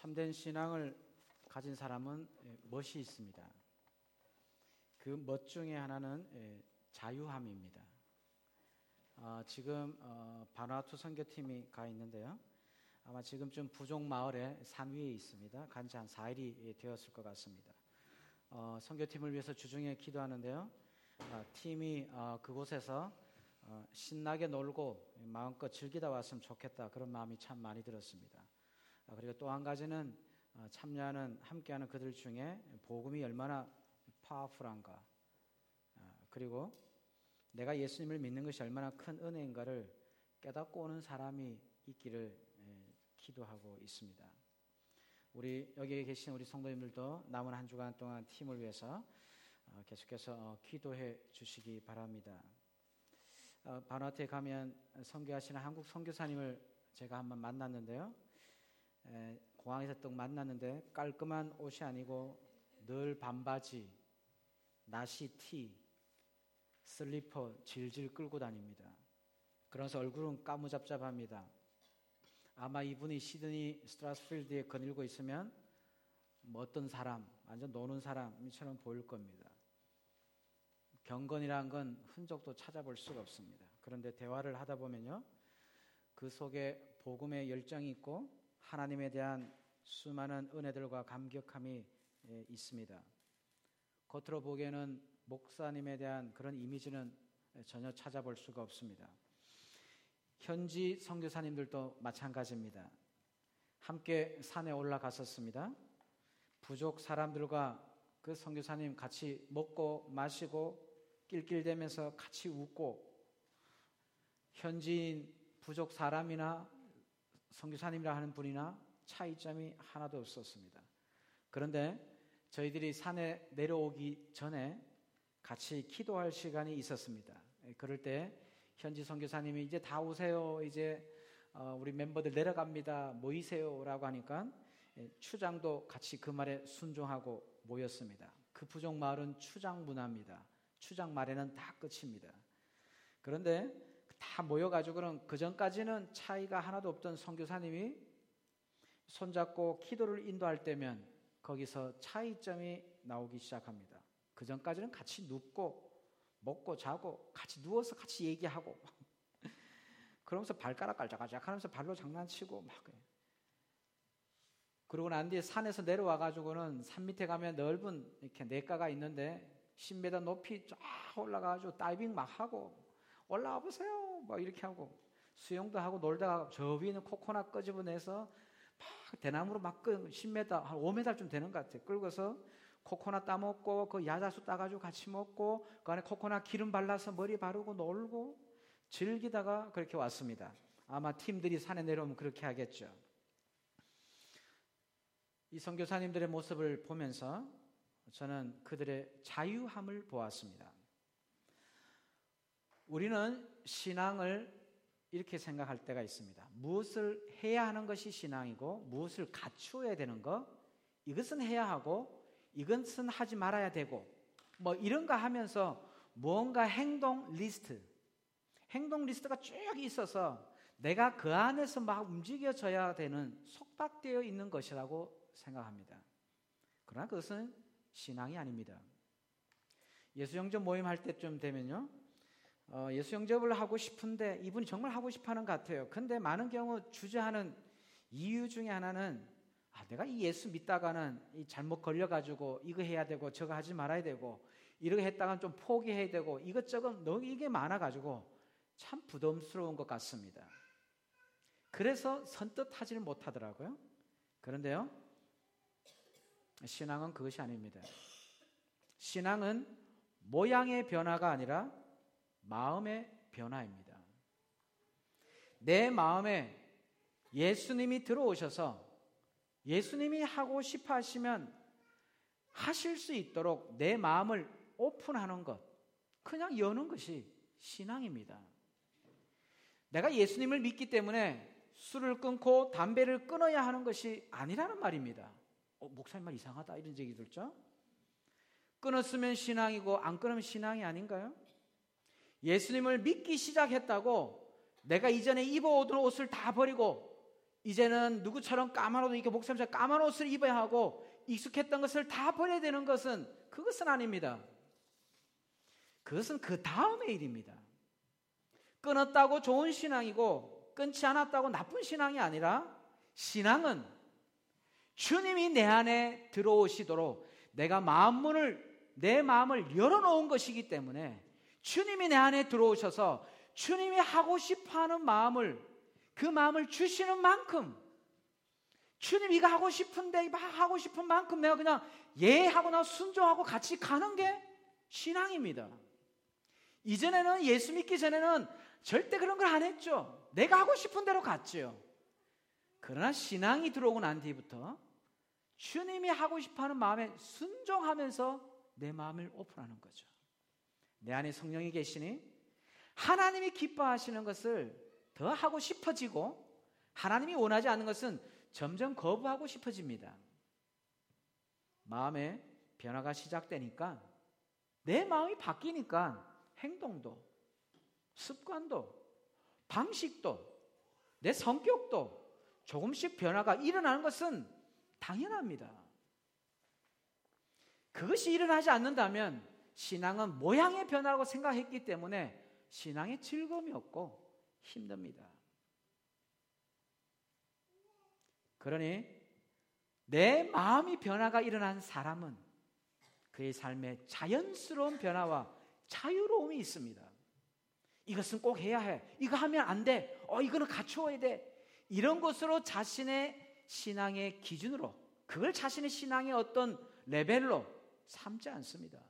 참된 신앙을 가진 사람은 예, 멋이 있습니다. 그 멋 중에 하나는 예, 자유함입니다. 어, 지금 어, 바누아투 선교팀이 가 있는데요. 아마 지금쯤 부족 마을의 산 위에 있습니다. 간지 한 4일이 되었을 것 같습니다. 어, 선교팀을 위해서 주중에 기도하는데요. 어, 팀이 어, 그곳에서 어, 신나게 놀고 마음껏 즐기다 왔으면 좋겠다 그런 마음이 참 많이 들었습니다. 아, 그리고 또 한 가지는 어, 참여하는 함께하는 그들 중에 복음이 얼마나 파워풀한가 아, 그리고 내가 예수님을 믿는 것이 얼마나 큰 은혜인가를 깨닫고 오는 사람이 있기를 기도하고 있습니다. 우리 여기에 계신 우리 성도님들도 남은 한 주간 동안 팀을 위해서 어, 계속해서 어, 기도해 주시기 바랍니다. 바누아투에 가면 선교하시는 한국 선교사님을 제가 한번 만났는데요. 공항에서 또 만났는데 깔끔한 옷이 아니고 늘 반바지, 나시 티, 슬리퍼 질질 끌고 다닙니다. 그래서 얼굴은 까무잡잡합니다. 아마 이분이 시드니 스트라스필드에 거닐고 있으면 뭐 어떤 사람, 완전 노는 사람처럼 보일 겁니다. 경건이란 건 흔적도 찾아볼 수가 없습니다. 그런데 대화를 하다 보면요. 그 속에 복음의 열정이 있고 하나님에 대한 수많은 은혜들과 감격함이 예, 있습니다. 겉으로 보기에는 목사님에 대한 그런 이미지는 전혀 찾아볼 수가 없습니다. 현지 선교사님들도 마찬가지입니다. 함께 산에 올라갔었습니다. 부족 사람들과 그 선교사님 같이 먹고 마시고 낄낄대면서 같이 웃고 현지인 부족 사람이나 선교사님이라 하는 분이나 차이점이 하나도 없었습니다. 그런데 저희들이 산에 내려오기 전에 같이 기도할 시간이 있었습니다. 예, 그럴 때 현지 선교사님이 이제 다 오세요. 이제 어, 우리 멤버들 내려갑니다. 모이세요라고 하니까 예, 추장도 같이 그 말에 순종하고 모였습니다. 그 부족 마을은 추장 문화입니다. 추장 말에는 다 끝입니다. 그런데 다 모여가지고는 그 전까지는 차이가 하나도 없던 선교사님이 손잡고 기도를 인도할 때면 거기서 차이점이 나오기 시작합니다. 그 전까지는 같이 눕고 먹고 자고 같이 누워서 같이 얘기하고 그러면서 발가락 깔짝깔짝 하면서 발로 장난치고 막 그러고 난 뒤에 산에서 내려와 가지고는 산 밑에 가면 넓은 이렇게 냇가가 있는데 10m 높이 쫙 올라가가지고 다이빙 막 하고 올라와 보세요. 막 이렇게 하고 수영도 하고 놀다가 저 위에 있는 코코넛 끄집어내서 막 대나무로 막 끄, 10m, 한 5m쯤 되는 것 같아요. 끌고서 코코넛 따먹고 그 야자수 따가지고 같이 먹고 그 안에 코코넛 기름 발라서 머리 바르고 놀고 즐기다가 그렇게 왔습니다. 아마 팀들이 산에 내려오면 그렇게 하겠죠. 이 선교사님들의 모습을 보면서 저는 그들의 자유함을 보았습니다. 우리는 신앙을 이렇게 생각할 때가 있습니다. 무엇을 해야 하는 것이 신앙이고 무엇을 갖추어야 되는 것 이것은 해야 하고 이것은 하지 말아야 되고 뭐 이런가 하면서 무언가 행동 리스트 행동 리스트가 쭉 있어서 내가 그 안에서 막 움직여져야 되는 속박되어 있는 것이라고 생각합니다. 그러나 그것은 신앙이 아닙니다. 예수 영접 모임 할 때쯤 되면요. 어, 예수 영접을 하고 싶은데 이분이 정말 하고 싶어 하는 것 같아요. 근데 많은 경우 주저하는 이유 중에 하나는 아, 내가 이 예수 믿다가는 이 잘못 걸려가지고 이거 해야 되고 저거 하지 말아야 되고 이렇게 했다가는 좀 포기해야 되고 이것저것 너무 이게 많아가지고 참 부담스러운 것 같습니다. 그래서 선뜻 하지를 못하더라고요. 그런데요, 신앙은 그것이 아닙니다. 신앙은 모양의 변화가 아니라 마음의 변화입니다. 내 마음에 예수님이 들어오셔서 예수님이 하고 싶어 하시면 하실 수 있도록 내 마음을 오픈하는 것, 그냥 여는 것이 신앙입니다. 내가 예수님을 믿기 때문에 술을 끊고 담배를 끊어야 하는 것이 아니라는 말입니다. 어, 목사님 말 이상하다 이런 얘기 들죠? 끊었으면 신앙이고 안 끊으면 신앙이 아닌가요? 예수님을 믿기 시작했다고 내가 이전에 입어오던 옷을 다 버리고 이제는 누구처럼 까만 옷을 입고 목사님처럼 까만 옷을 입어야 하고 익숙했던 것을 다 버려야 되는 것은 그것은 아닙니다. 그것은 그 다음의 일입니다. 끊었다고 좋은 신앙이고 끊지 않았다고 나쁜 신앙이 아니라 신앙은 주님이 내 안에 들어오시도록 내가 마음문을 내 마음을 열어놓은 것이기 때문에 주님이 내 안에 들어오셔서 주님이 하고 싶어 하는 마음을 그 마음을 주시는 만큼 주님 이거 하고 싶은데 막 하고 싶은 만큼 내가 그냥 예 하고 나 순종하고 같이 가는 게 신앙입니다. 이전에는 예수 믿기 전에는 절대 그런 걸 안 했죠. 내가 하고 싶은 대로 갔죠. 그러나 신앙이 들어오고 난 뒤부터 주님이 하고 싶어 하는 마음에 순종하면서 내 마음을 오픈하는 거죠. 내 안에 성령이 계시니 하나님이 기뻐하시는 것을 더 하고 싶어지고 하나님이 원하지 않는 것은 점점 거부하고 싶어집니다. 마음의 변화가 시작되니까 내 마음이 바뀌니까 행동도 습관도 방식도 내 성격도 조금씩 변화가 일어나는 것은 당연합니다. 그것이 일어나지 않는다면 신앙은 모양의 변화라고 생각했기 때문에 신앙에 즐거움이 없고 힘듭니다. 그러니 내 마음이 변화가 일어난 사람은 그의 삶에 자연스러운 변화와 자유로움이 있습니다. 이것은 꼭 해야 해. 이거 하면 안 돼. 어, 이거는 갖추어야 돼. 이런 것으로 자신의 신앙의 기준으로 그걸 자신의 신앙의 어떤 레벨로 삼지 않습니다.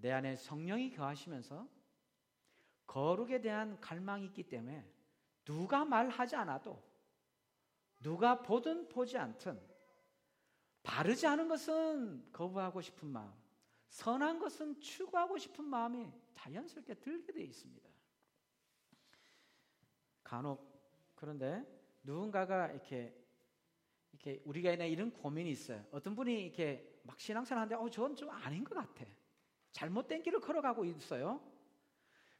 내 안에 성령이 거하시면서 거룩에 대한 갈망이 있기 때문에 누가 말하지 않아도 누가 보든 보지 않든 바르지 않은 것은 거부하고 싶은 마음, 선한 것은 추구하고 싶은 마음이 자연스럽게 들게 되어 있습니다. 간혹 그런데 누군가가 이렇게 이렇게 우리가 이런 고민이 있어요. 어떤 분이 이렇게 막 신앙생활 하는데 어 저건 좀 아닌 것 같아. 잘못된 길을 걸어가고 있어요.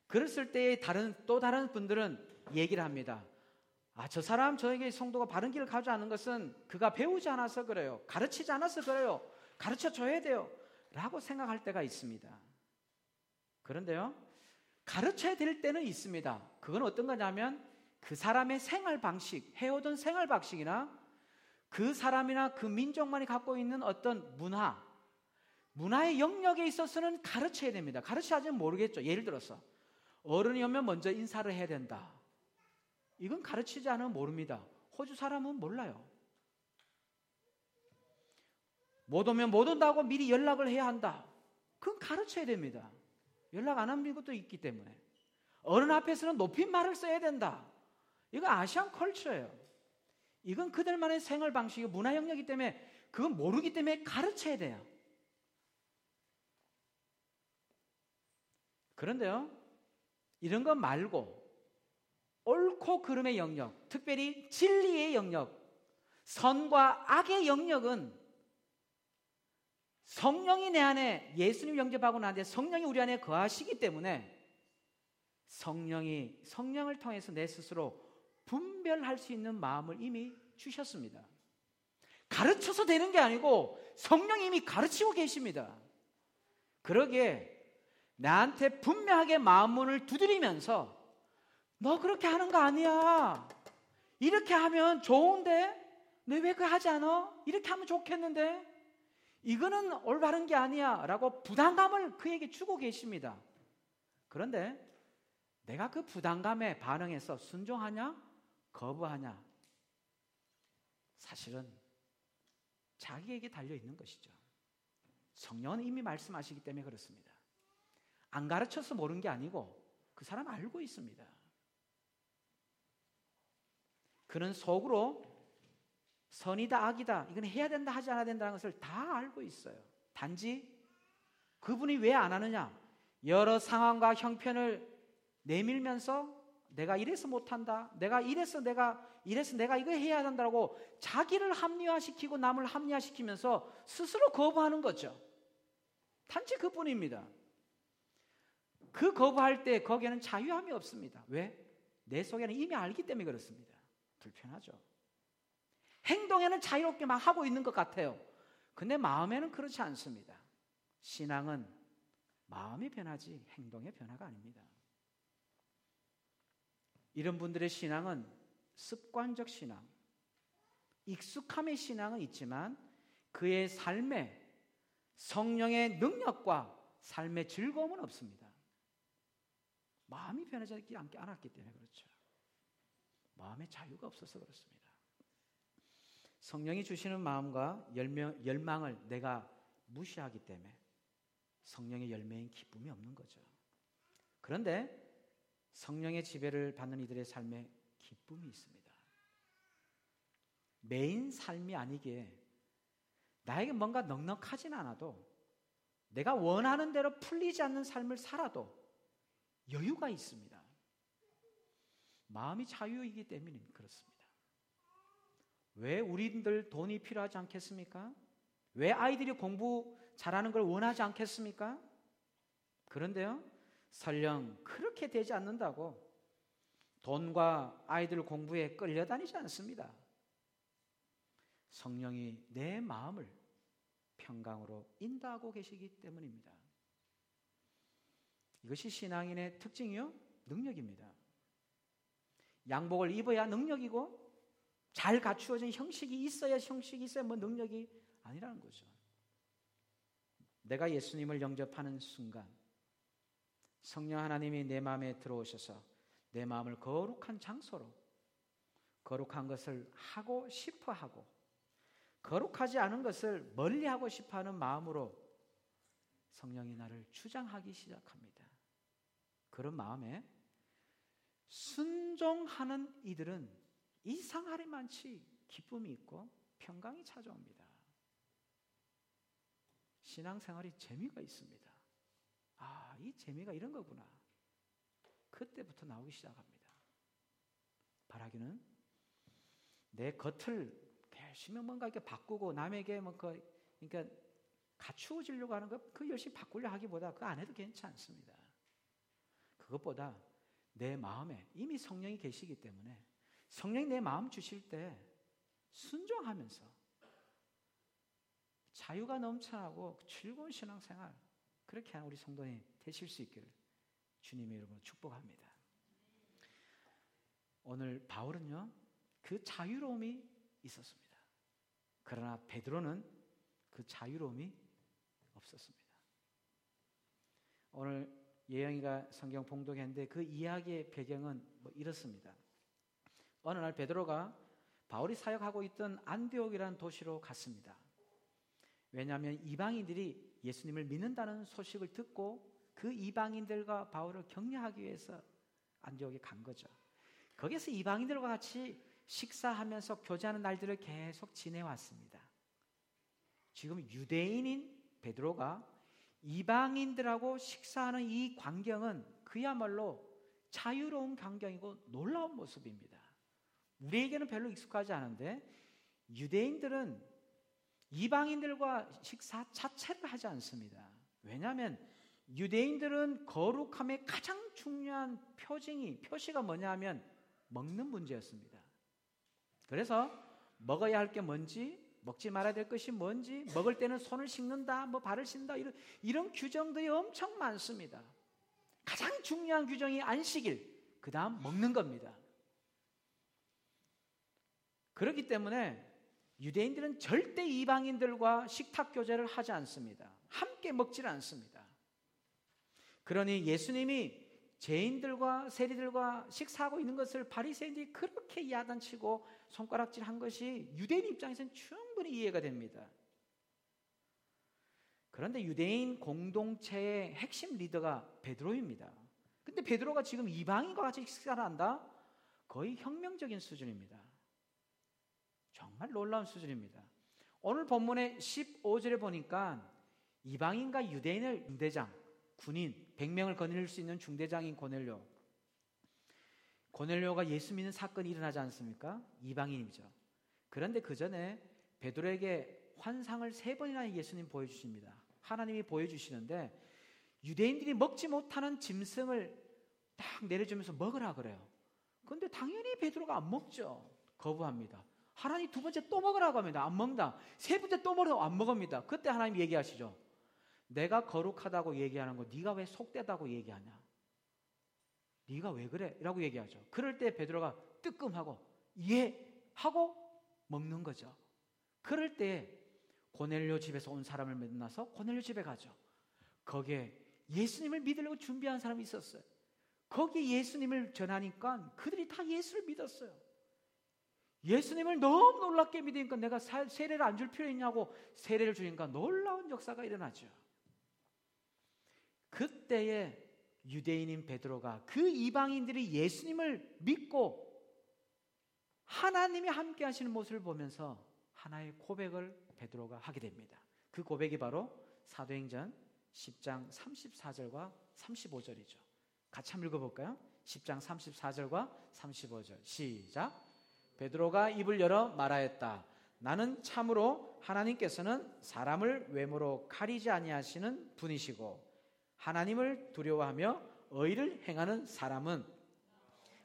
그랬을 때 다른 또 다른 분들은 얘기를 합니다. 아, 저 사람 저에게 성도가 바른 길을 가지 않은 것은 그가 배우지 않아서 그래요. 가르치지 않아서 그래요. 가르쳐 줘야 돼요. 라고 생각할 때가 있습니다. 그런데요, 가르쳐야 될 때는 있습니다. 그건 어떤 거냐면 그 사람의 생활 방식, 해오던 생활 방식이나 그 사람이나 그 민족만이 갖고 있는 어떤 문화, 문화의 영역에 있어서는 가르쳐야 됩니다. 가르쳐야지 모르겠죠. 예를 들어서 어른이 오면 먼저 인사를 해야 된다. 이건 가르치지 않으면 모릅니다. 호주 사람은 몰라요. 못 오면 못 온다고 미리 연락을 해야 한다. 그건 가르쳐야 됩니다. 연락 안 하는 것도 있기 때문에. 어른 앞에서는 높인 말을 써야 된다. 이거 아시안 컬처예요. 이건 그들만의 생활 방식이 문화 영역이기 때문에 그건 모르기 때문에 가르쳐야 돼요. 그런데요, 이런 것 말고 옳고 그름의 영역, 특별히 진리의 영역, 선과 악의 영역은 성령이 내 안에 예수님 영접하고 나한테 성령이 우리 안에 거하시기 때문에 성령이 성령을 통해서 내 스스로 분별할 수 있는 마음을 이미 주셨습니다. 가르쳐서 되는 게 아니고 성령이 이미 가르치고 계십니다. 그러기에 나한테 분명하게 마음문을 두드리면서 너 그렇게 하는 거 아니야. 이렇게 하면 좋은데? 너 왜 그거 하지 않아? 이렇게 하면 좋겠는데? 이거는 올바른 게 아니야. 라고 부담감을 그에게 주고 계십니다. 그런데 내가 그 부담감에 반응해서 순종하냐? 거부하냐? 사실은 자기에게 달려 있는 것이죠. 성령은 이미 말씀하시기 때문에 그렇습니다. 안 가르쳐서 모르는 게 아니고 그 사람 알고 있습니다. 그는 속으로 선이다 악이다 이건 해야 된다 하지 않아야 된다는 것을 다 알고 있어요. 단지 그분이 왜 안 하느냐? 여러 상황과 형편을 내밀면서 내가 이래서 못한다. 내가 이래서 내가 이래서 내가 이거 해야 한다고 자기를 합리화시키고 남을 합리화시키면서 스스로 거부하는 거죠. 단지 그뿐입니다. 그 거부할 때 거기에는 자유함이 없습니다. 왜? 내 속에는 이미 알기 때문에 그렇습니다. 불편하죠. 행동에는 자유롭게 막 하고 있는 것 같아요. 근데 마음에는 그렇지 않습니다. 신앙은 마음이 변하지 행동의 변화가 아닙니다. 이런 분들의 신앙은 습관적 신앙, 익숙함의 신앙은 있지만 그의 삶에 성령의 능력과 삶의 즐거움은 없습니다. 마음이 변하지 않았기 때문에 그렇죠. 마음의 자유가 없어서 그렇습니다. 성령이 주시는 마음과 열명, 열망을 내가 무시하기 때문에 성령의 열매인 기쁨이 없는 거죠. 그런데 성령의 지배를 받는 이들의 삶에 기쁨이 있습니다. 메인 삶이 아니기에 나에게 뭔가 넉넉하진 않아도 내가 원하는 대로 풀리지 않는 삶을 살아도 여유가 있습니다. 마음이 자유이기 때문에 그렇습니다. 왜 우리들 돈이 필요하지 않겠습니까? 왜 아이들이 공부 잘하는 걸 원하지 않겠습니까? 그런데요, 설령 그렇게 되지 않는다고 돈과 아이들 공부에 끌려다니지 않습니다. 성령이 내 마음을 평강으로 인도하고 계시기 때문입니다. 이것이 신앙인의 특징이요, 능력입니다. 양복을 입어야 능력이고 잘 갖추어진 형식이 있어야 형식이 있어야 뭐 능력이 아니라는 거죠. 내가 예수님을 영접하는 순간 성령 하나님이 내 마음에 들어오셔서 내 마음을 거룩한 장소로 거룩한 것을 하고 싶어 하고 거룩하지 않은 것을 멀리 하고 싶어 하는 마음으로 성령이 나를 주장하기 시작합니다. 그런 마음에 순종하는 이들은 이상하리 만치 기쁨이 있고 평강이 찾아옵니다. 신앙생활이 재미가 있습니다. 아, 이 재미가 이런 거구나. 그때부터 나오기 시작합니다. 바라기는 내 겉을 열심히 뭔가 이렇게 바꾸고 남에게 뭐 그, 그러니까 갖추어지려고 하는 거 그 열심히 바꾸려 하기보다 그 안 해도 괜찮습니다. 그것보다 내 마음에 이미 성령이 계시기 때문에 성령이 내 마음 주실 때 순종하면서 자유가 넘쳐나고 즐거운 신앙생활 그렇게 하는 우리 성도님 되실 수 있기를 주님의 이름으로 축복합니다. 오늘 바울은요 그 자유로움이 있었습니다. 그러나 베드로는 그 자유로움이 없었습니다. 오늘 예영이가 성경 봉독했는데 그 이야기의 배경은 뭐 이렇습니다. 어느 날 베드로가 바울이 사역하고 있던 안디옥이라는 도시로 갔습니다. 왜냐하면 이방인들이 예수님을 믿는다는 소식을 듣고 그 이방인들과 바울을 격려하기 위해서 안디옥에 간 거죠. 거기서 이방인들과 같이 식사하면서 교제하는 날들을 계속 지내왔습니다. 지금 유대인인 베드로가 이방인들하고 식사하는 이 광경은 그야말로 자유로운 광경이고 놀라운 모습입니다. 우리에게는 별로 익숙하지 않은데 유대인들은 이방인들과 식사 자체를 하지 않습니다. 왜냐하면 유대인들은 거룩함의 가장 중요한 표징이 표시가 뭐냐면 먹는 문제였습니다. 그래서 먹어야 할 게 뭔지 먹지 말아야 될 것이 뭔지 먹을 때는 손을 씻는다 뭐 발을 씻는다 이런 이런 규정들이 엄청 많습니다. 가장 중요한 규정이 안식일 그 다음 먹는 겁니다. 그렇기 때문에 유대인들은 절대 이방인들과 식탁 교제를 하지 않습니다. 함께 먹질 않습니다. 그러니 예수님이 죄인들과 세리들과 식사하고 있는 것을 바리새인들이 그렇게 야단치고 손가락질한 것이 유대인 입장에서는 충 분히 이해가 됩니다. 그런데 유대인 공동체의 핵심 리더가 베드로입니다. 근데 베드로가 지금 이방인과 같이 식사를 한다? 거의 혁명적인 수준입니다. 정말 놀라운 수준입니다. 오늘 본문의 15절에 보니까 이방인과 유대인을 중대장, 군인, 100명을 거느릴 수 있는 중대장인 고넬료. 고넬료가 예수 믿는 사건이 일어나지 않습니까? 이방인이죠. 그런데 그 전에 베드로에게 환상을 세 번이나 예수님 보여주십니다. 하나님이 보여주시는데 유대인들이 먹지 못하는 짐승을 딱 내려주면서 먹으라 그래요. 그런데 당연히 베드로가 안 먹죠. 거부합니다. 하나님 두 번째 또 먹으라고 합니다. 안 먹는다. 세 번째 또 먹으라고 안 먹습니다. 그때 하나님 얘기하시죠. 내가 거룩하다고 얘기하는 거 네가 왜 속되다고 얘기하냐? 네가 왜 그래? 라고 얘기하죠. 그럴 때 베드로가 뜨끔하고 이해하고 먹는 거죠. 그럴 때 고넬료 집에서 온 사람을 만나서 고넬료 집에 가죠. 거기에 예수님을 믿으려고 준비한 사람이 있었어요. 거기에 예수님을 전하니까 그들이 다 예수를 믿었어요. 예수님을 너무 놀랍게 믿으니까 내가 세례를 안 줄 필요 있냐고 세례를 주니까 놀라운 역사가 일어나죠. 그때에 유대인인 베드로가 그 이방인들이 예수님을 믿고 하나님이 함께 하시는 모습을 보면서 하나의 고백을 베드로가 하게 됩니다. 그 고백이 바로 사도행전 10장 34절과 35절이죠. 같이 한번 읽어볼까요? 10장 34절과 35절 시작 베드로가 입을 열어 말하였다. 나는 참으로 하나님께서는 사람을 외모로 가리지 아니하시는 분이시고 하나님을 두려워하며 의를 행하는 사람은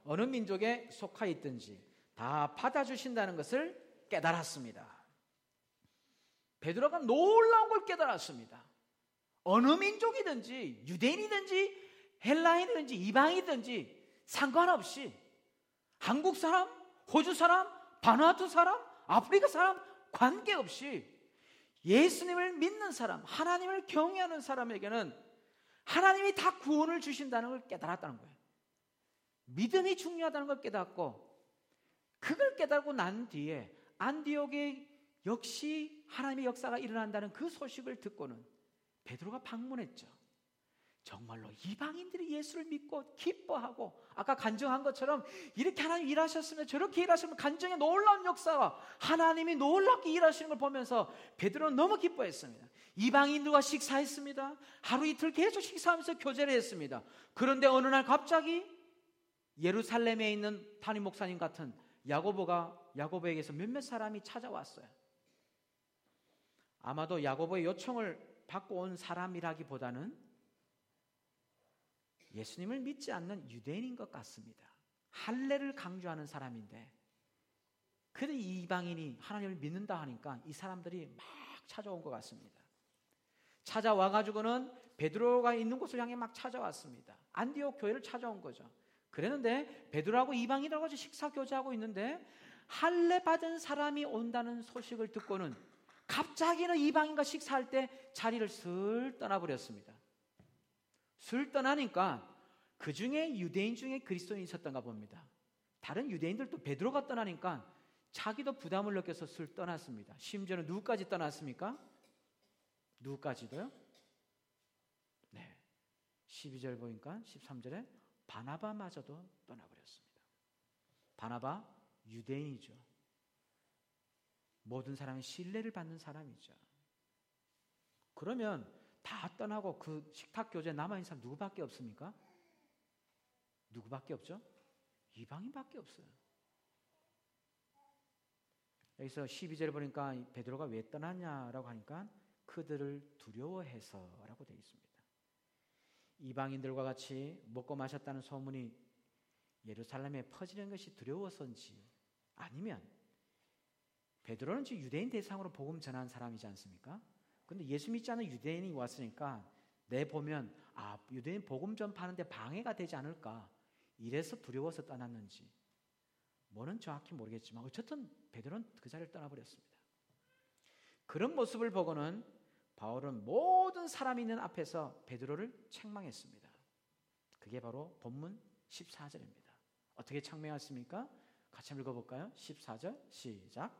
어느 민족에 속하 있든지 다 받아주신다는 것을 깨달았습니다. 베드로가 놀라운 걸 깨달았습니다. 어느 민족이든지 유대인이든지 헬라인이든지 이방이든지 상관없이 한국 사람, 호주 사람, 바누아투 사람, 아프리카 사람 관계없이 예수님을 믿는 사람, 하나님을 경외하는 사람에게는 하나님이 다 구원을 주신다는 걸 깨달았다는 거예요. 믿음이 중요하다는 걸 깨닫고 그걸 깨달고 난 뒤에 안디옥에 역시 하나님의 역사가 일어난다는 그 소식을 듣고는 베드로가 방문했죠. 정말로 이방인들이 예수를 믿고 기뻐하고 아까 간증한 것처럼 이렇게 하나님 일하셨으면 저렇게 일하시면 간증의 놀라운 역사가 하나님이 놀랍게 일하시는 걸 보면서 베드로는 너무 기뻐했습니다. 이방인들과 식사했습니다. 하루 이틀 계속 식사하면서 교제를 했습니다. 그런데 어느 날 갑자기 예루살렘에 있는 담임 목사님 같은 야고보가 야고보에게서 몇몇 사람이 찾아왔어요. 아마도 야고보의 요청을 받고 온 사람이라기보다는 예수님을 믿지 않는 유대인인 것 같습니다. 할례를 강조하는 사람인데 그래 이방인이 하나님을 믿는다 하니까 이 사람들이 막 찾아온 것 같습니다. 찾아와 가지고는 베드로가 있는 곳을 향해 막 찾아왔습니다. 안디옥 교회를 찾아온 거죠. 그랬는데 베드로하고 이방인하고 식사 교제하고 있는데 할례 받은 사람이 온다는 소식을 듣고는 갑자기는 이방인과 식사할 때 자리를 슬 떠나버렸습니다. 슬 떠나니까 그 중에 유대인 중에 그리스도인이 있었던가 봅니다. 다른 유대인들도 베드로가 떠나니까 자기도 부담을 느껴서 슬 떠났습니다. 심지어는 누구까지 떠났습니까? 누구까지도요? 네. 12절 보니까 13절에 바나바마저도 떠나버렸습니다. 바나바 유대인이죠. 모든 사람이 신뢰를 받는 사람이죠. 그러면 다 떠나고 그 식탁 교제 남아 있는 사람 누구밖에 없습니까? 누구밖에 없죠? 이방인밖에 없어요. 여기서 12절을 보니까 베드로가 왜 떠났냐라고 하니까 그들을 두려워해서라고 되어 있습니다. 이방인들과 같이 먹고 마셨다는 소문이 예루살렘에 퍼지는 것이 두려워서인지 아니면 베드로는 지금 유대인 대상으로 복음 전한 사람이지 않습니까? 근데 예수 믿지 않는 유대인이 왔으니까 내 보면 아 유대인 복음 전파하는데 방해가 되지 않을까 이래서 두려워서 떠났는지 뭐는 정확히 모르겠지만 어쨌든 베드로는 그 자리를 떠나버렸습니다. 그런 모습을 보고는 바울은 모든 사람이 있는 앞에서 베드로를 책망했습니다. 그게 바로 본문 14절입니다. 어떻게 책망했습니까? 같이 한번 읽어볼까요? 14절 시작.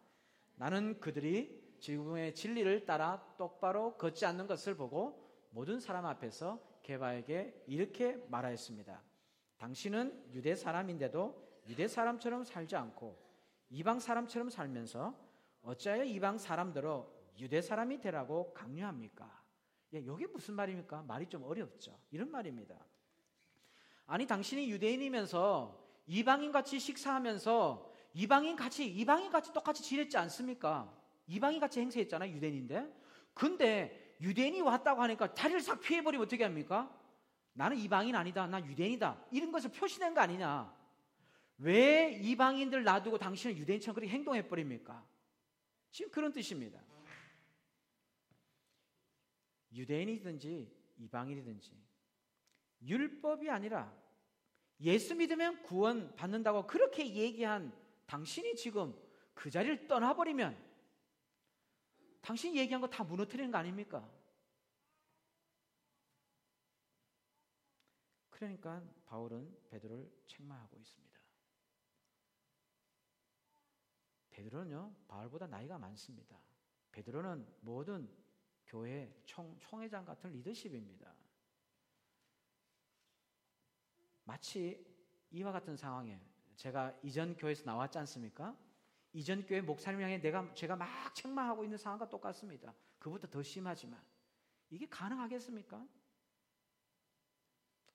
나는 그들이 지금의 진리를 따라 똑바로 걷지 않는 것을 보고 모든 사람 앞에서 개바에게 이렇게 말하였습니다. 당신은 유대 사람인데도 유대 사람처럼 살지 않고 이방 사람처럼 살면서 어찌하여 이방 사람들로 유대 사람이 되라고 강요합니까? 예, 이게 무슨 말입니까? 말이 좀 어렵죠. 이런 말입니다. 아니 당신이 유대인이면서 이방인 같이 식사하면서 이방인 같이 이방인 같이 똑같이 지냈지 않습니까? 이방인 같이 행세했잖아요, 유대인인데. 근데 유대인이 왔다고 하니까 다리를 싹 피해 버리면 어떻게 합니까? 나는 이방인 아니다. 나 유대인이다. 이런 것을 표시된 거 아니냐. 왜 이방인들 놔두고 당신은 유대인처럼 그렇게 행동해 버립니까? 지금 그런 뜻입니다. 유대인이든지 이방인이든지 율법이 아니라 예수 믿으면 구원 받는다고 그렇게 얘기한 당신이 지금 그 자리를 떠나버리면 당신이 얘기한 거 다 무너뜨리는 거 아닙니까? 그러니까 바울은 베드로를 책망하고 있습니다. 베드로는요 바울보다 나이가 많습니다. 베드로는 모든 교회 총, 총회장 같은 리더십입니다. 마치 이와 같은 상황에 제가 이전 교회에서 나왔지 않습니까? 이전 교회 목사님 향해 내가 제가 막 책망하고 있는 상황과 똑같습니다. 그보다 더 심하지만 이게 가능하겠습니까?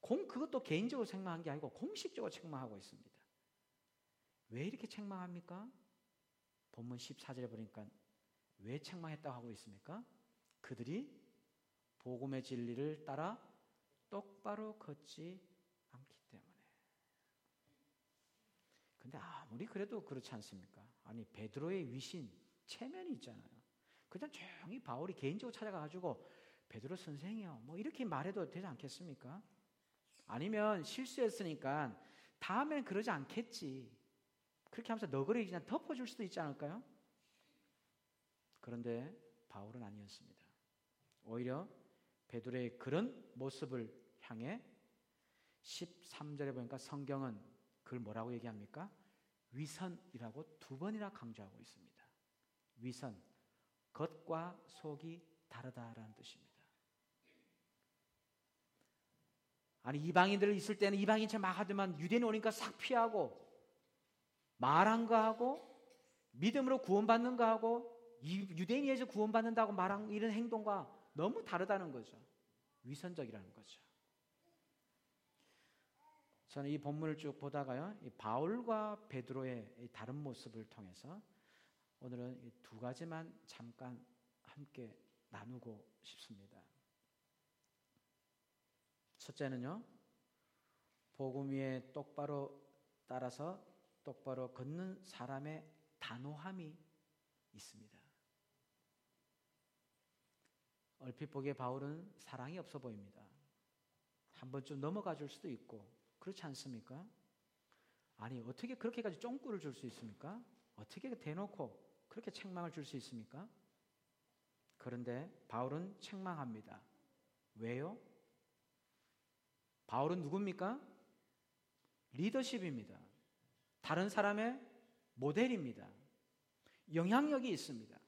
공 그것도 개인적으로 책망한 게 아니고 공식적으로 책망하고 있습니다. 왜 이렇게 책망합니까? 본문 14절에 보니까 왜 책망했다고 하고 있습니까? 그들이 복음의 진리를 따라 똑바로 걷지 않기 때문에. 근데 아무리 그래도 그렇지 않습니까? 아니 베드로의 위신 체면이 있잖아요. 그냥 조용히 바울이 개인적으로 찾아가 가지고 베드로 선생이요. 뭐 이렇게 말해도 되지 않겠습니까? 아니면 실수했으니까 다음엔 그러지 않겠지. 그렇게 하면서 너그레 그냥 덮어줄 수도 있지 않을까요? 그런데 바울은 아니었습니다. 오히려 베드로의 그런 모습을 향해 13절에 보니까 성경은 그걸 뭐라고 얘기합니까? 위선이라고 두 번이나 강조하고 있습니다. 위선, 겉과 속이 다르다라는 뜻입니다. 아니 이방인들 있을 때는 이방인처럼 막 하더만 유대인 오니까 싹 피하고 말한 거 하고 믿음으로 구원받는 거 하고 유대인에서 구원받는다고 말한 이런 행동과 너무 다르다는 거죠. 위선적이라는 거죠. 저는 이 본문을 쭉 보다가요, 이 바울과 베드로의 다른 모습을 통해서 오늘은 두 가지만 잠깐 함께 나누고 싶습니다. 첫째는요, 복음 위에 똑바로 따라서 똑바로 걷는 사람의 단호함이 있습니다. 얼핏 보기에 바울은 사랑이 없어 보입니다. 한 번쯤 넘어가 줄 수도 있고 그렇지 않습니까? 아니 어떻게 그렇게까지 쫑꾸를 줄 수 있습니까? 어떻게 대놓고 그렇게 책망을 줄 수 있습니까? 그런데 바울은 책망합니다. 왜요? 바울은 누굽니까? 리더십입니다. 다른 사람의 모델입니다. 영향력이 있습니다.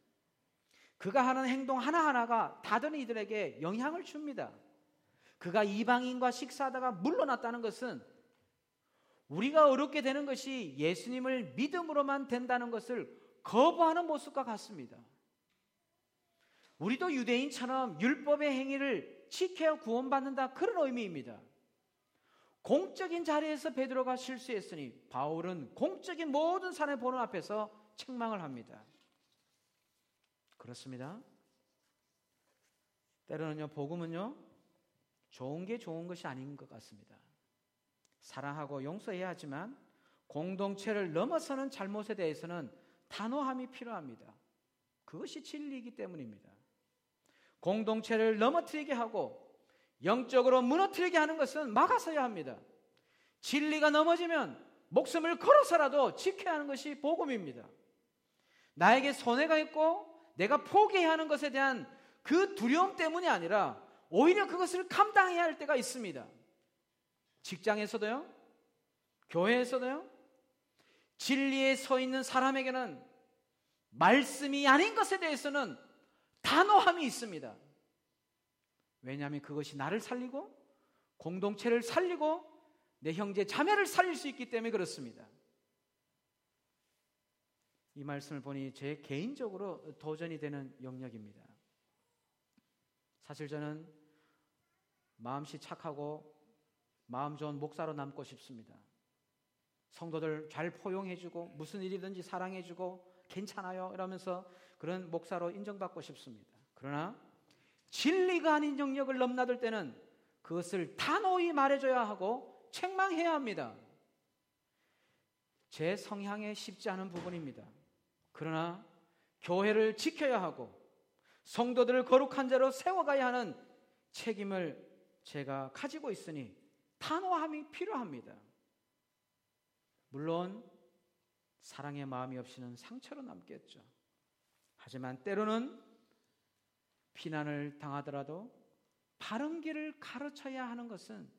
그가 하는 행동 하나하나가 다른 이들에게 영향을 줍니다. 그가 이방인과 식사하다가 물러났다는 것은 우리가 어렵게 되는 것이 예수님을 믿음으로만 된다는 것을 거부하는 모습과 같습니다. 우리도 유대인처럼 율법의 행위를 지켜야 구원받는다 그런 의미입니다. 공적인 자리에서 베드로가 실수했으니 바울은 공적인 모든 사람의 보는 앞에서 책망을 합니다. 그렇습니다. 때로는요, 복음은요, 좋은 게 좋은 것이 아닌 것 같습니다. 사랑하고 용서해야 하지만 공동체를 넘어서는 잘못에 대해서는 단호함이 필요합니다. 그것이 진리이기 때문입니다. 공동체를 넘어뜨리게 하고 영적으로 무너뜨리게 하는 것은 막아서야 합니다. 진리가 넘어지면 목숨을 걸어서라도 지켜야 하는 것이 복음입니다. 나에게 손해가 있고 내가 포기해야 하는 것에 대한 그 두려움 때문이 아니라 오히려 그것을 감당해야 할 때가 있습니다. 직장에서도요, 교회에서도요, 진리에 서 있는 사람에게는 말씀이 아닌 것에 대해서는 단호함이 있습니다. 왜냐하면 그것이 나를 살리고 공동체를 살리고 내 형제 자매를 살릴 수 있기 때문에 그렇습니다. 이 말씀을 보니 제 개인적으로 도전이 되는 영역입니다. 사실 저는 마음씨 착하고 마음 좋은 목사로 남고 싶습니다. 성도들 잘 포용해주고 무슨 일이든지 사랑해주고 괜찮아요 이러면서 그런 목사로 인정받고 싶습니다. 그러나 진리가 아닌 영역을 넘나들 때는 그것을 단호히 말해줘야 하고 책망해야 합니다. 제 성향에 쉽지 않은 부분입니다. 그러나 교회를 지켜야 하고 성도들을 거룩한 자로 세워가야 하는 책임을 제가 가지고 있으니 단호함이 필요합니다. 물론 사랑의 마음이 없이는 상처로 남겠죠. 하지만 때로는 비난을 당하더라도 바른 길을 가르쳐야 하는 것은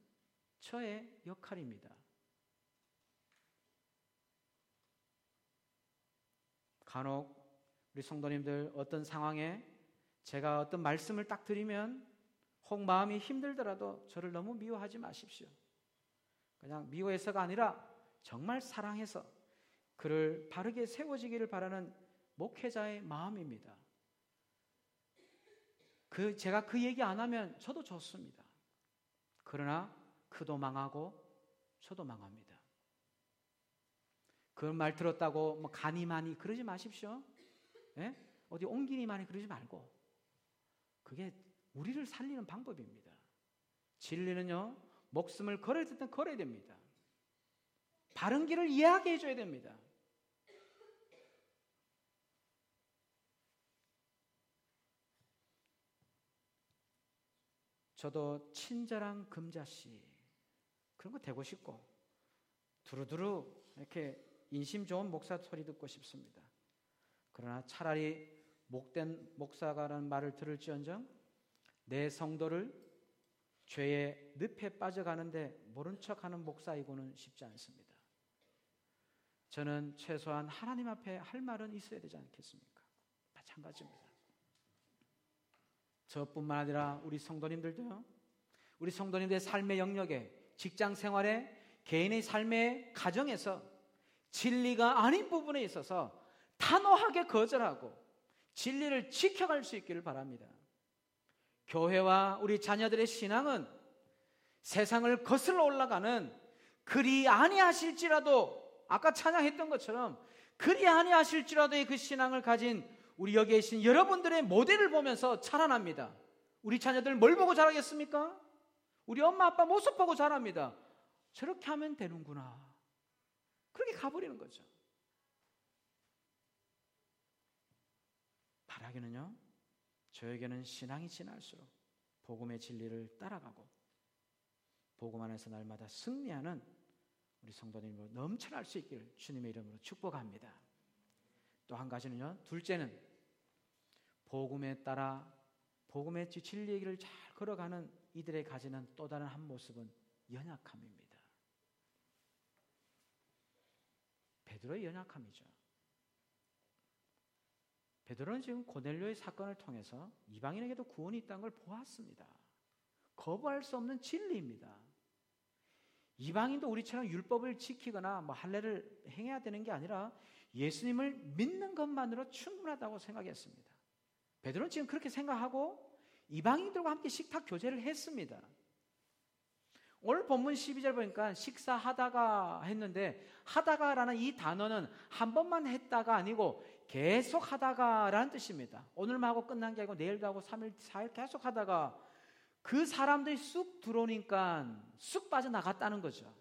저의 역할입니다. 간혹 우리 성도님들 어떤 상황에 제가 어떤 말씀을 딱 드리면 혹 마음이 힘들더라도 저를 너무 미워하지 마십시오. 그냥 미워해서가 아니라 정말 사랑해서 그를 바르게 세워지기를 바라는 목회자의 마음입니다. 그 제가 그 얘기 안 하면 저도 좋습니다. 그러나 그도 망하고 저도 망합니다. 그말 들었다고 뭐 간이 많이 그러지 마십시오. 예? 어디 옮기니 많이 그러지 말고 그게 우리를 살리는 방법입니다. 진리는요 목숨을 걸어야 될때 걸어야 됩니다. 바른 길을 이해하게 해줘야 됩니다. 저도 친절한 금자씨 그런 거 되고 싶고 두루두루 이렇게 인심 좋은 목사 소리 듣고 싶습니다. 그러나 차라리 목된 목사가라는 말을 들을지언정 내 성도를 죄의 늪에 빠져가는데 모른 척하는 목사이고는 쉽지 않습니다. 저는 최소한 하나님 앞에 할 말은 있어야 되지 않겠습니까? 마찬가지입니다. 저뿐만 아니라 우리 성도님들도요. 우리 성도님들의 삶의 영역에 직장 생활에 개인의 삶의 가정에서 진리가 아닌 부분에 있어서 단호하게 거절하고 진리를 지켜갈 수 있기를 바랍니다. 교회와 우리 자녀들의 신앙은 세상을 거슬러 올라가는 그리 아니하실지라도 아까 찬양했던 것처럼 그리 아니하실지라도의 그 신앙을 가진 우리 여기에 계신 여러분들의 모델을 보면서 자라납니다. 우리 자녀들 뭘 보고 자라겠습니까? 우리 엄마 아빠 모습 보고 자랍니다. 저렇게 하면 되는구나. 그렇게 가버리는 거죠. 바라기는요, 저에게는 신앙이 지날수록 복음의 진리를 따라가고 복음 안에서 날마다 승리하는 우리 성도님으로 넘쳐날 수 있기를 주님의 이름으로 축복합니다. 또 한 가지는요. 둘째는 복음에 따라 복음의 길을 잘 걸어가는 이들의 가지는 또 다른 한 모습은 연약함입니다. 베드로의 연약함이죠. 베드로는 지금 고넬료의 사건을 통해서 이방인에게도 구원이 있다는 걸 보았습니다. 거부할 수 없는 진리입니다. 이방인도 우리처럼 율법을 지키거나 뭐 할례를 행해야 되는 게 아니라 예수님을 믿는 것만으로 충분하다고 생각했습니다. 베드로는 지금 그렇게 생각하고 이방인들과 함께 식탁 교제를 했습니다. 오늘 본문 12절 보니까 식사하다가 했는데 하다가라는 이 단어는 한 번만 했다가 아니고 계속 하다가라는 뜻입니다. 오늘만 하고 끝난 게 아니고 내일도 하고 3일, 4일 계속 하다가 그 사람들이 쑥 들어오니까 쑥 빠져나갔다는 거죠.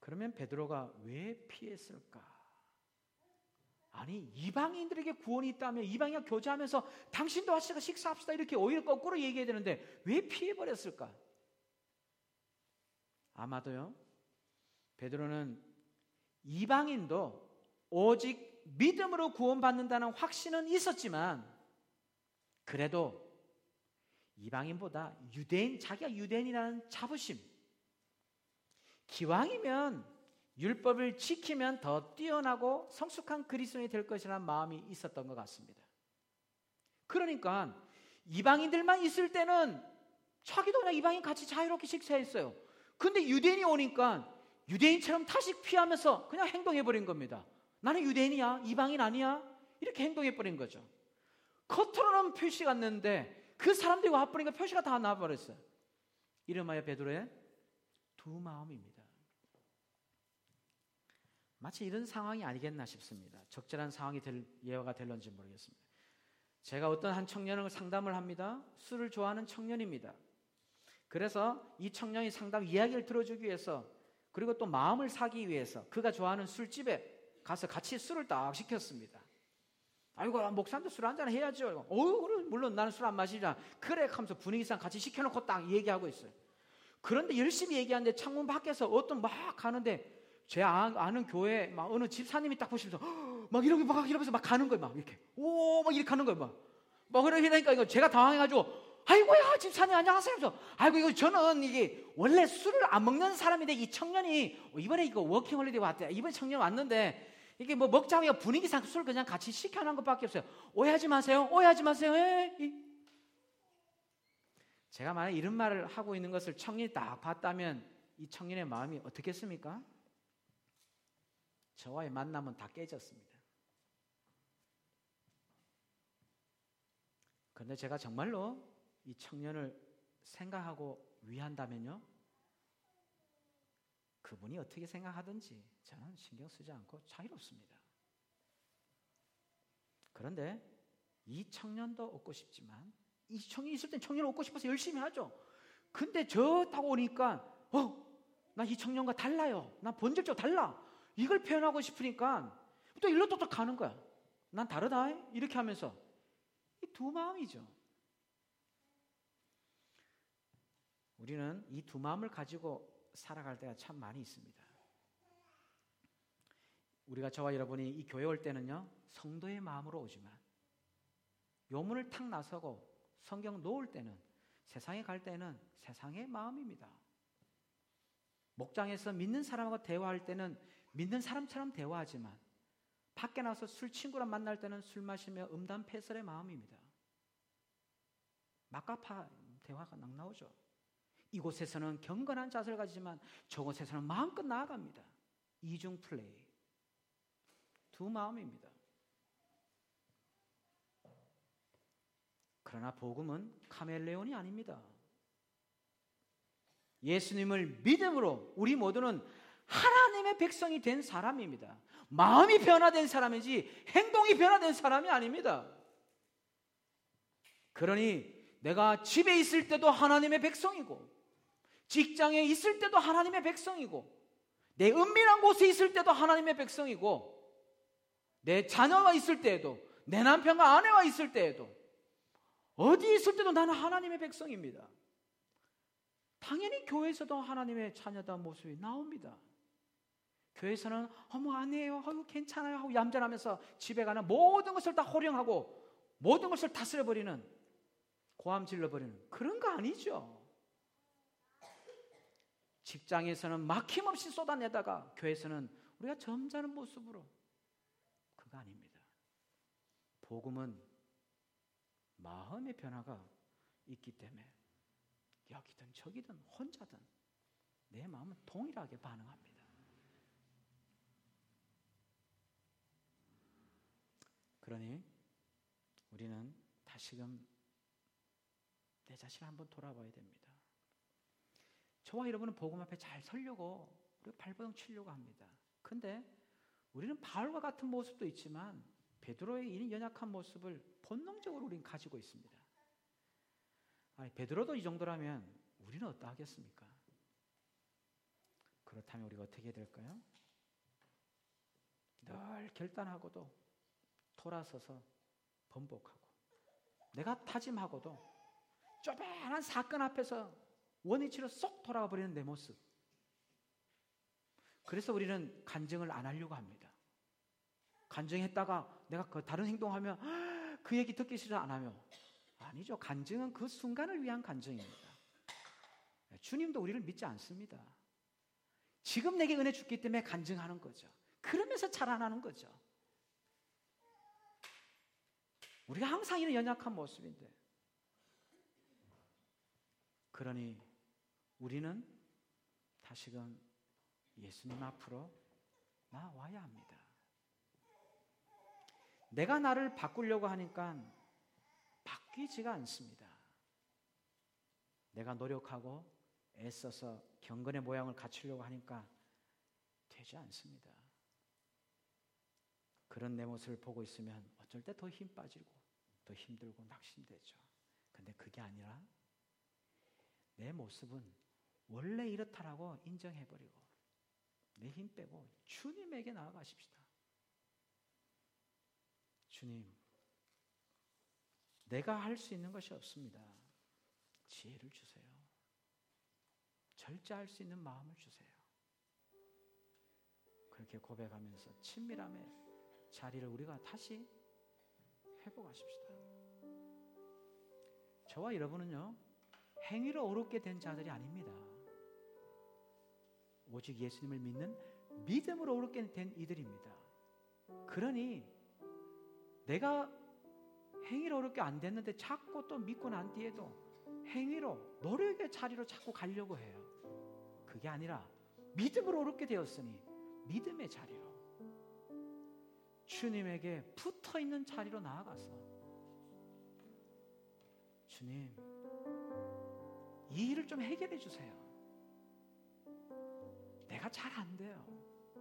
그러면 베드로가 왜 피했을까? 아니 이방인들에게 구원이 있다면 이방인과 교제하면서 당신도 와서 식사합시다 이렇게 오히려 거꾸로 얘기해야 되는데 왜 피해버렸을까? 아마도요 베드로는 이방인도 오직 믿음으로 구원받는다는 확신은 있었지만 그래도 이방인보다 유대인 자기가 유대인이라는 자부심 기왕이면 율법을 지키면 더 뛰어나고 성숙한 그리스도인이 될 것이라는 마음이 있었던 것 같습니다. 그러니까 이방인들만 있을 때는 자기도 그냥 이방인 같이 자유롭게 식사했어요. 근데 유대인이 오니까 유대인처럼 타식 피하면서 그냥 행동해버린 겁니다. 나는 유대인이야. 이방인 아니야. 이렇게 행동해버린 거죠. 겉으로는 표시가 났는데 그 사람들이 와버리니까 표시가 다 나와버렸어요. 이름하여 베드로의 두 마음입니다. 마치 이런 상황이 아니겠나 싶습니다. 적절한 상황이 될 예화가 될런지 모르겠습니다. 제가 어떤 한 청년을 상담을 합니다. 술을 좋아하는 청년입니다. 그래서 이 청년이 상담 이야기를 들어주기 위해서 그리고 또 마음을 사기 위해서 그가 좋아하는 술집에 가서 같이 술을 딱 시켰습니다. 아이고 목사님도 술 한잔 해야죠. 어 그래 물론 나는 술 안 마시자. 그래 하면서 분위기상 같이 시켜놓고 딱 얘기하고 있어요. 그런데 열심히 얘기하는데 창문 밖에서 어떤 막 가는데 제 아는 교회 막 어느 집사님이 딱 보시면서 막 이렇게 막 이러면서 막 가는 거예요. 막 이렇게 오 막 이렇게 가는 거예요. 막. 막 이거 제가 당황해가지고 아이고야 집사님 안녕하세요. 그래서 아이고 이거 저는 이게 원래 술을 안 먹는 사람인데 이 청년이 이번에 이거 워킹홀리데이 왔대. 이번 청년 왔는데 이게 뭐 먹자고 분위기상 술 그냥 같이 시켜놓은 것밖에 없어요. 오해하지 마세요. 오해하지 마세요. 에? 예? 제가 만약 이런 말을 하고 있는 것을 청년이 딱 봤다면 이 청년의 마음이 어떻겠습니까? 저와의 만남은 다 깨졌습니다. 그런데 제가 정말로 이 청년을 생각하고 위한다면요. 그분이 어떻게 생각하든지 저는 신경 쓰지 않고 자유롭습니다. 그런데 이 청년도 얻고 싶지만 이 청년이 있을 땐 청년을 얻고 싶어서 열심히 하죠. 근데 저 타고 오니까 어, 나 이 청년과 달라요. 나 본질적으로 달라. 이걸 표현하고 싶으니까 또 일로 또, 또 가는 거야. 난 다르다. 이렇게 하면서 이 두 마음이죠. 우리는 이 두 마음을 가지고 살아갈 때가 참 많이 있습니다. 우리가 저와 여러분이 이 교회 올 때는요, 성도의 마음으로 오지만, 요문을 탁 나서고 성경 놓을 때는, 세상에 갈 때는 세상의 마음입니다. 목장에서 믿는 사람하고 대화할 때는 믿는 사람처럼 대화하지만, 밖에 나서 술 친구랑 만날 때는 술 마시며 음담 패설의 마음입니다. 막가파 대화가 막 나오죠. 이곳에서는 경건한 자세를 가지지만 저곳에서는 마음껏 나아갑니다. 이중 플레이. 두 마음입니다. 그러나 복음은 카멜레온이 아닙니다. 예수님을 믿음으로 우리 모두는 하나님의 백성이 된 사람입니다. 마음이 변화된 사람이지 행동이 변화된 사람이 아닙니다. 그러니 내가 집에 있을 때도 하나님의 백성이고 직장에 있을 때도 하나님의 백성이고, 내 은밀한 곳에 있을 때도 하나님의 백성이고, 내 자녀가 있을 때에도, 내 남편과 아내와 있을 때에도, 어디 있을 때도 나는 하나님의 백성입니다. 당연히 교회에서도 하나님의 자녀다운 모습이 나옵니다. 교회에서는 어머 아니에요, 어머 괜찮아요 하고 얌전하면서 집에 가는 모든 것을 다 호령하고 모든 것을 다스려 버리는 고함 질러 버리는 그런 거 아니죠. 직장에서는 막힘없이 쏟아내다가 교회에서는 우리가 점잖은 모습으로 그거 아닙니다. 복음은 마음의 변화가 있기 때문에 여기든 저기든 혼자든 내 마음은 동일하게 반응합니다. 그러니 우리는 다시금 내 자신을 한번 돌아봐야 됩니다. 저와 여러분은 복음 앞에 잘 서려고 우리 발버둥 치려고 합니다. 근데 우리는 바울과 같은 모습도 있지만 베드로의 이 연약한 모습을 본능적으로 우리는 가지고 있습니다. 아니, 베드로도 이 정도라면 우리는 어떠하겠습니까? 그렇다면 우리가 어떻게 해야 될까요? 늘 결단하고도 돌아서서 번복하고 내가 다짐하고도 쪼만한 사건 앞에서 원위치로 쏙 돌아가 버리는 내 모습. 그래서 우리는 간증을 안 하려고 합니다. 간증했다가 내가 그 다른 행동하면 그 얘기 듣기 싫어 안 하며 아니죠. 간증은 그 순간을 위한 간증입니다. 주님도 우리를 믿지 않습니다. 지금 내게 은혜 줬기 때문에 간증하는 거죠. 그러면서 자라나는 거죠. 우리가 항상 이런 연약한 모습인데. 그러니 우리는 다시금 예수님 앞으로 나와야 합니다. 내가 나를 바꾸려고 하니까 바뀌지가 않습니다. 내가 노력하고 애써서 경건의 모양을 갖추려고 하니까 되지 않습니다. 그런 내 모습을 보고 있으면 어쩔 때 더 힘 빠지고 더 힘들고 낙심되죠. 근데 그게 아니라 내 모습은 원래 이렇다라고 인정해버리고 내 힘 빼고 주님에게 나아가십시다. 주님, 내가 할 수 있는 것이 없습니다. 지혜를 주세요. 절제할 수 있는 마음을 주세요. 그렇게 고백하면서 친밀함의 자리를 우리가 다시 회복하십시다. 저와 여러분은요, 행위로 어렵게 된 자들이 아닙니다. 오직 예수님을 믿는 믿음으로 어렵게 된 이들입니다. 그러니 내가 행위로 어렵게 안 됐는데 자꾸 또 믿고 난 뒤에도 행위로 노력의 자리로 자꾸 가려고 해요. 그게 아니라 믿음으로 어렵게 되었으니 믿음의 자리로 주님에게 붙어 있는 자리로 나아가서 주님 이 일을 좀 해결해 주세요. 내가 잘 안 돼요.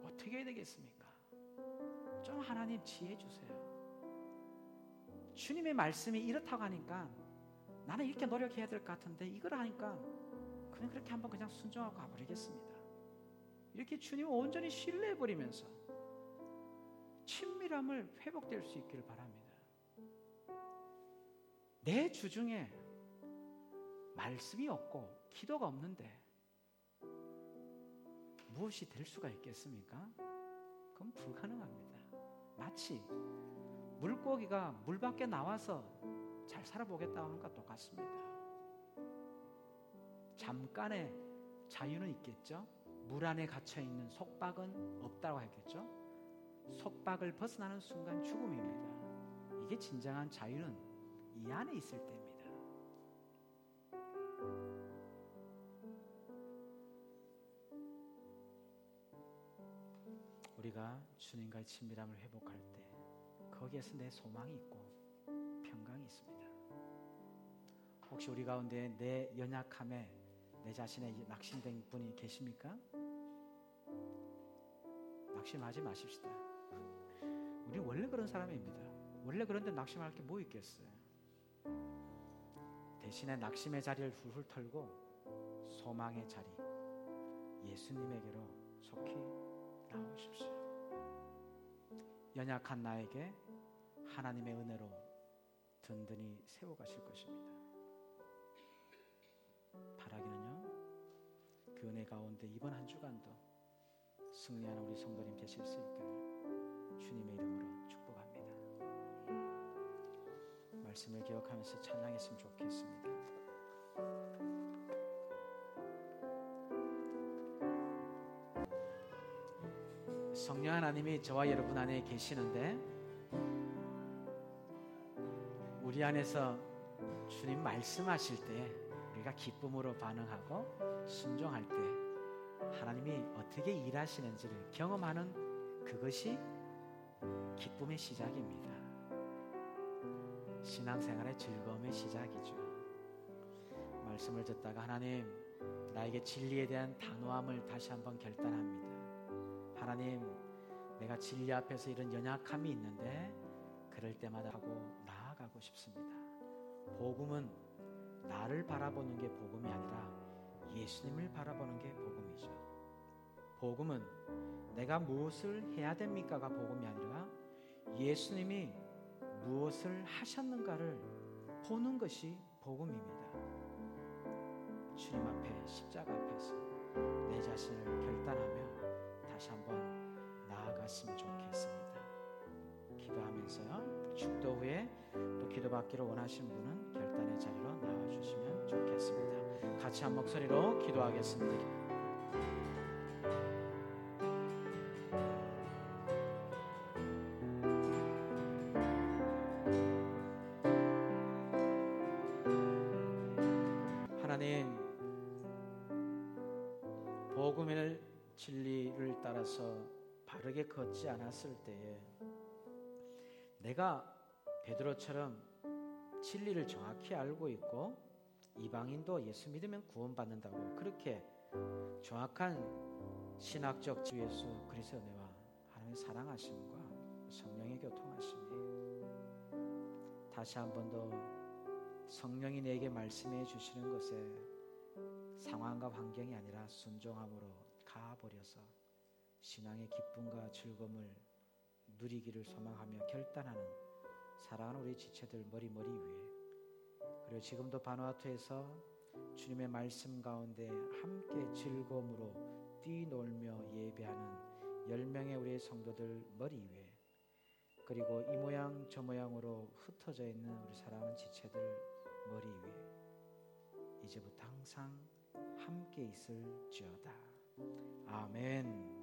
어떻게 해야 되겠습니까? 좀 하나님 지혜 주세요. 주님의 말씀이 이렇다고 하니까 나는 이렇게 노력해야 될 것 같은데 이걸 하니까 그냥 그렇게 한번 그냥 순종하고 가버리겠습니다. 이렇게 주님을 온전히 신뢰해 버리면서 친밀함을 회복될 수 있기를 바랍니다. 내 주중에 말씀이 없고 기도가 없는데 무엇이 될 수가 있겠습니까? 그건 불가능합니다. 마치 물고기가 물 밖에 나와서 잘 살아보겠다 하는 것과 똑같습니다. 잠깐의 자유는 있겠죠. 물 안에 갇혀 있는 속박은 없다고 했겠죠. 속박을 벗어나는 순간 죽음입니다. 이게 진정한 자유는 이 안에 있을 때입니다. 우리가 주님과의 친밀함을 회복할 때 거기에서 내 소망이 있고 평강이 있습니다. 혹시 우리 가운데 내 연약함에 내 자신의 낙심된 분이 계십니까? 낙심하지 마십시다. 우리 원래 그런 사람입니다. 원래 그런데 낙심할 게 뭐 있겠어요? 대신에 낙심의 자리를 훌훌 털고 소망의 자리, 예수님에게로 속히 나오십시오. 연약한 나에게 하나님의 은혜로 든든히 세워가실 것입니다. 바라기는요, 그 은혜 가운데 이번 한 주간도 승리하는 우리 성도님 되실 수 있기를 주님의 이름으로 축복합니다. 말씀을 기억하면서 찬양했으면 좋겠습니다. 성령 하나님이 저와 여러분 안에 계시는데 우리 안에서 주님 말씀하실 때 우리가 기쁨으로 반응하고 순종할 때 하나님이 어떻게 일하시는지를 경험하는 그것이 기쁨의 시작입니다. 신앙생활의 즐거움의 시작이죠. 말씀을 듣다가 하나님 나에게 진리에 대한 단호함을 다시 한번 결단합니다. 하나님, 내가 진리 앞에서 이런 연약함이 있는데 그럴 때마다 하고 나아가고 싶습니다. 복음은 나를 바라보는 게 복음이 아니라 예수님을 바라보는 게 복음이죠. 복음은 내가 무엇을 해야 됩니까가 복음이 아니라 예수님이 무엇을 하셨는가를 보는 것이 복음입니다. 주님 앞에 십자가 앞에서 내 자신을 결단하며 다시 한번 나아갔으면 좋겠습니다. 기도하면서요. 축도 후에 또 기도받기를 원하시는 분은 결단의 자리로 나와 주시면 좋겠습니다. 같이 한 목소리로 기도하겠습니다. 내가 베드로처럼 진리를 정확히 알고 있고 이방인도 예수 믿으면 구원받는다고 그렇게 정확한 신학적 예수 그리스도의 은혜와 하나님의 사랑하심과 성령의 교통하심이 다시 한 번 더 성령이 내게 말씀해 주시는 것에 상황과 환경이 아니라 순종함으로 가버려서 신앙의 기쁨과 즐거움을 누리기를 소망하며 결단하는 사랑하는 우리 지체들 머리머리 위에 그리고 지금도 바누아투에서 주님의 말씀 가운데 함께 즐거움으로 뛰놀며 예배하는 열 명의 우리의 성도들 머리 위에 그리고 이 모양 저 모양으로 흩어져 있는 우리 사랑하는 지체들 머리 위에 이제부터 항상 함께 있을지어다. 아멘.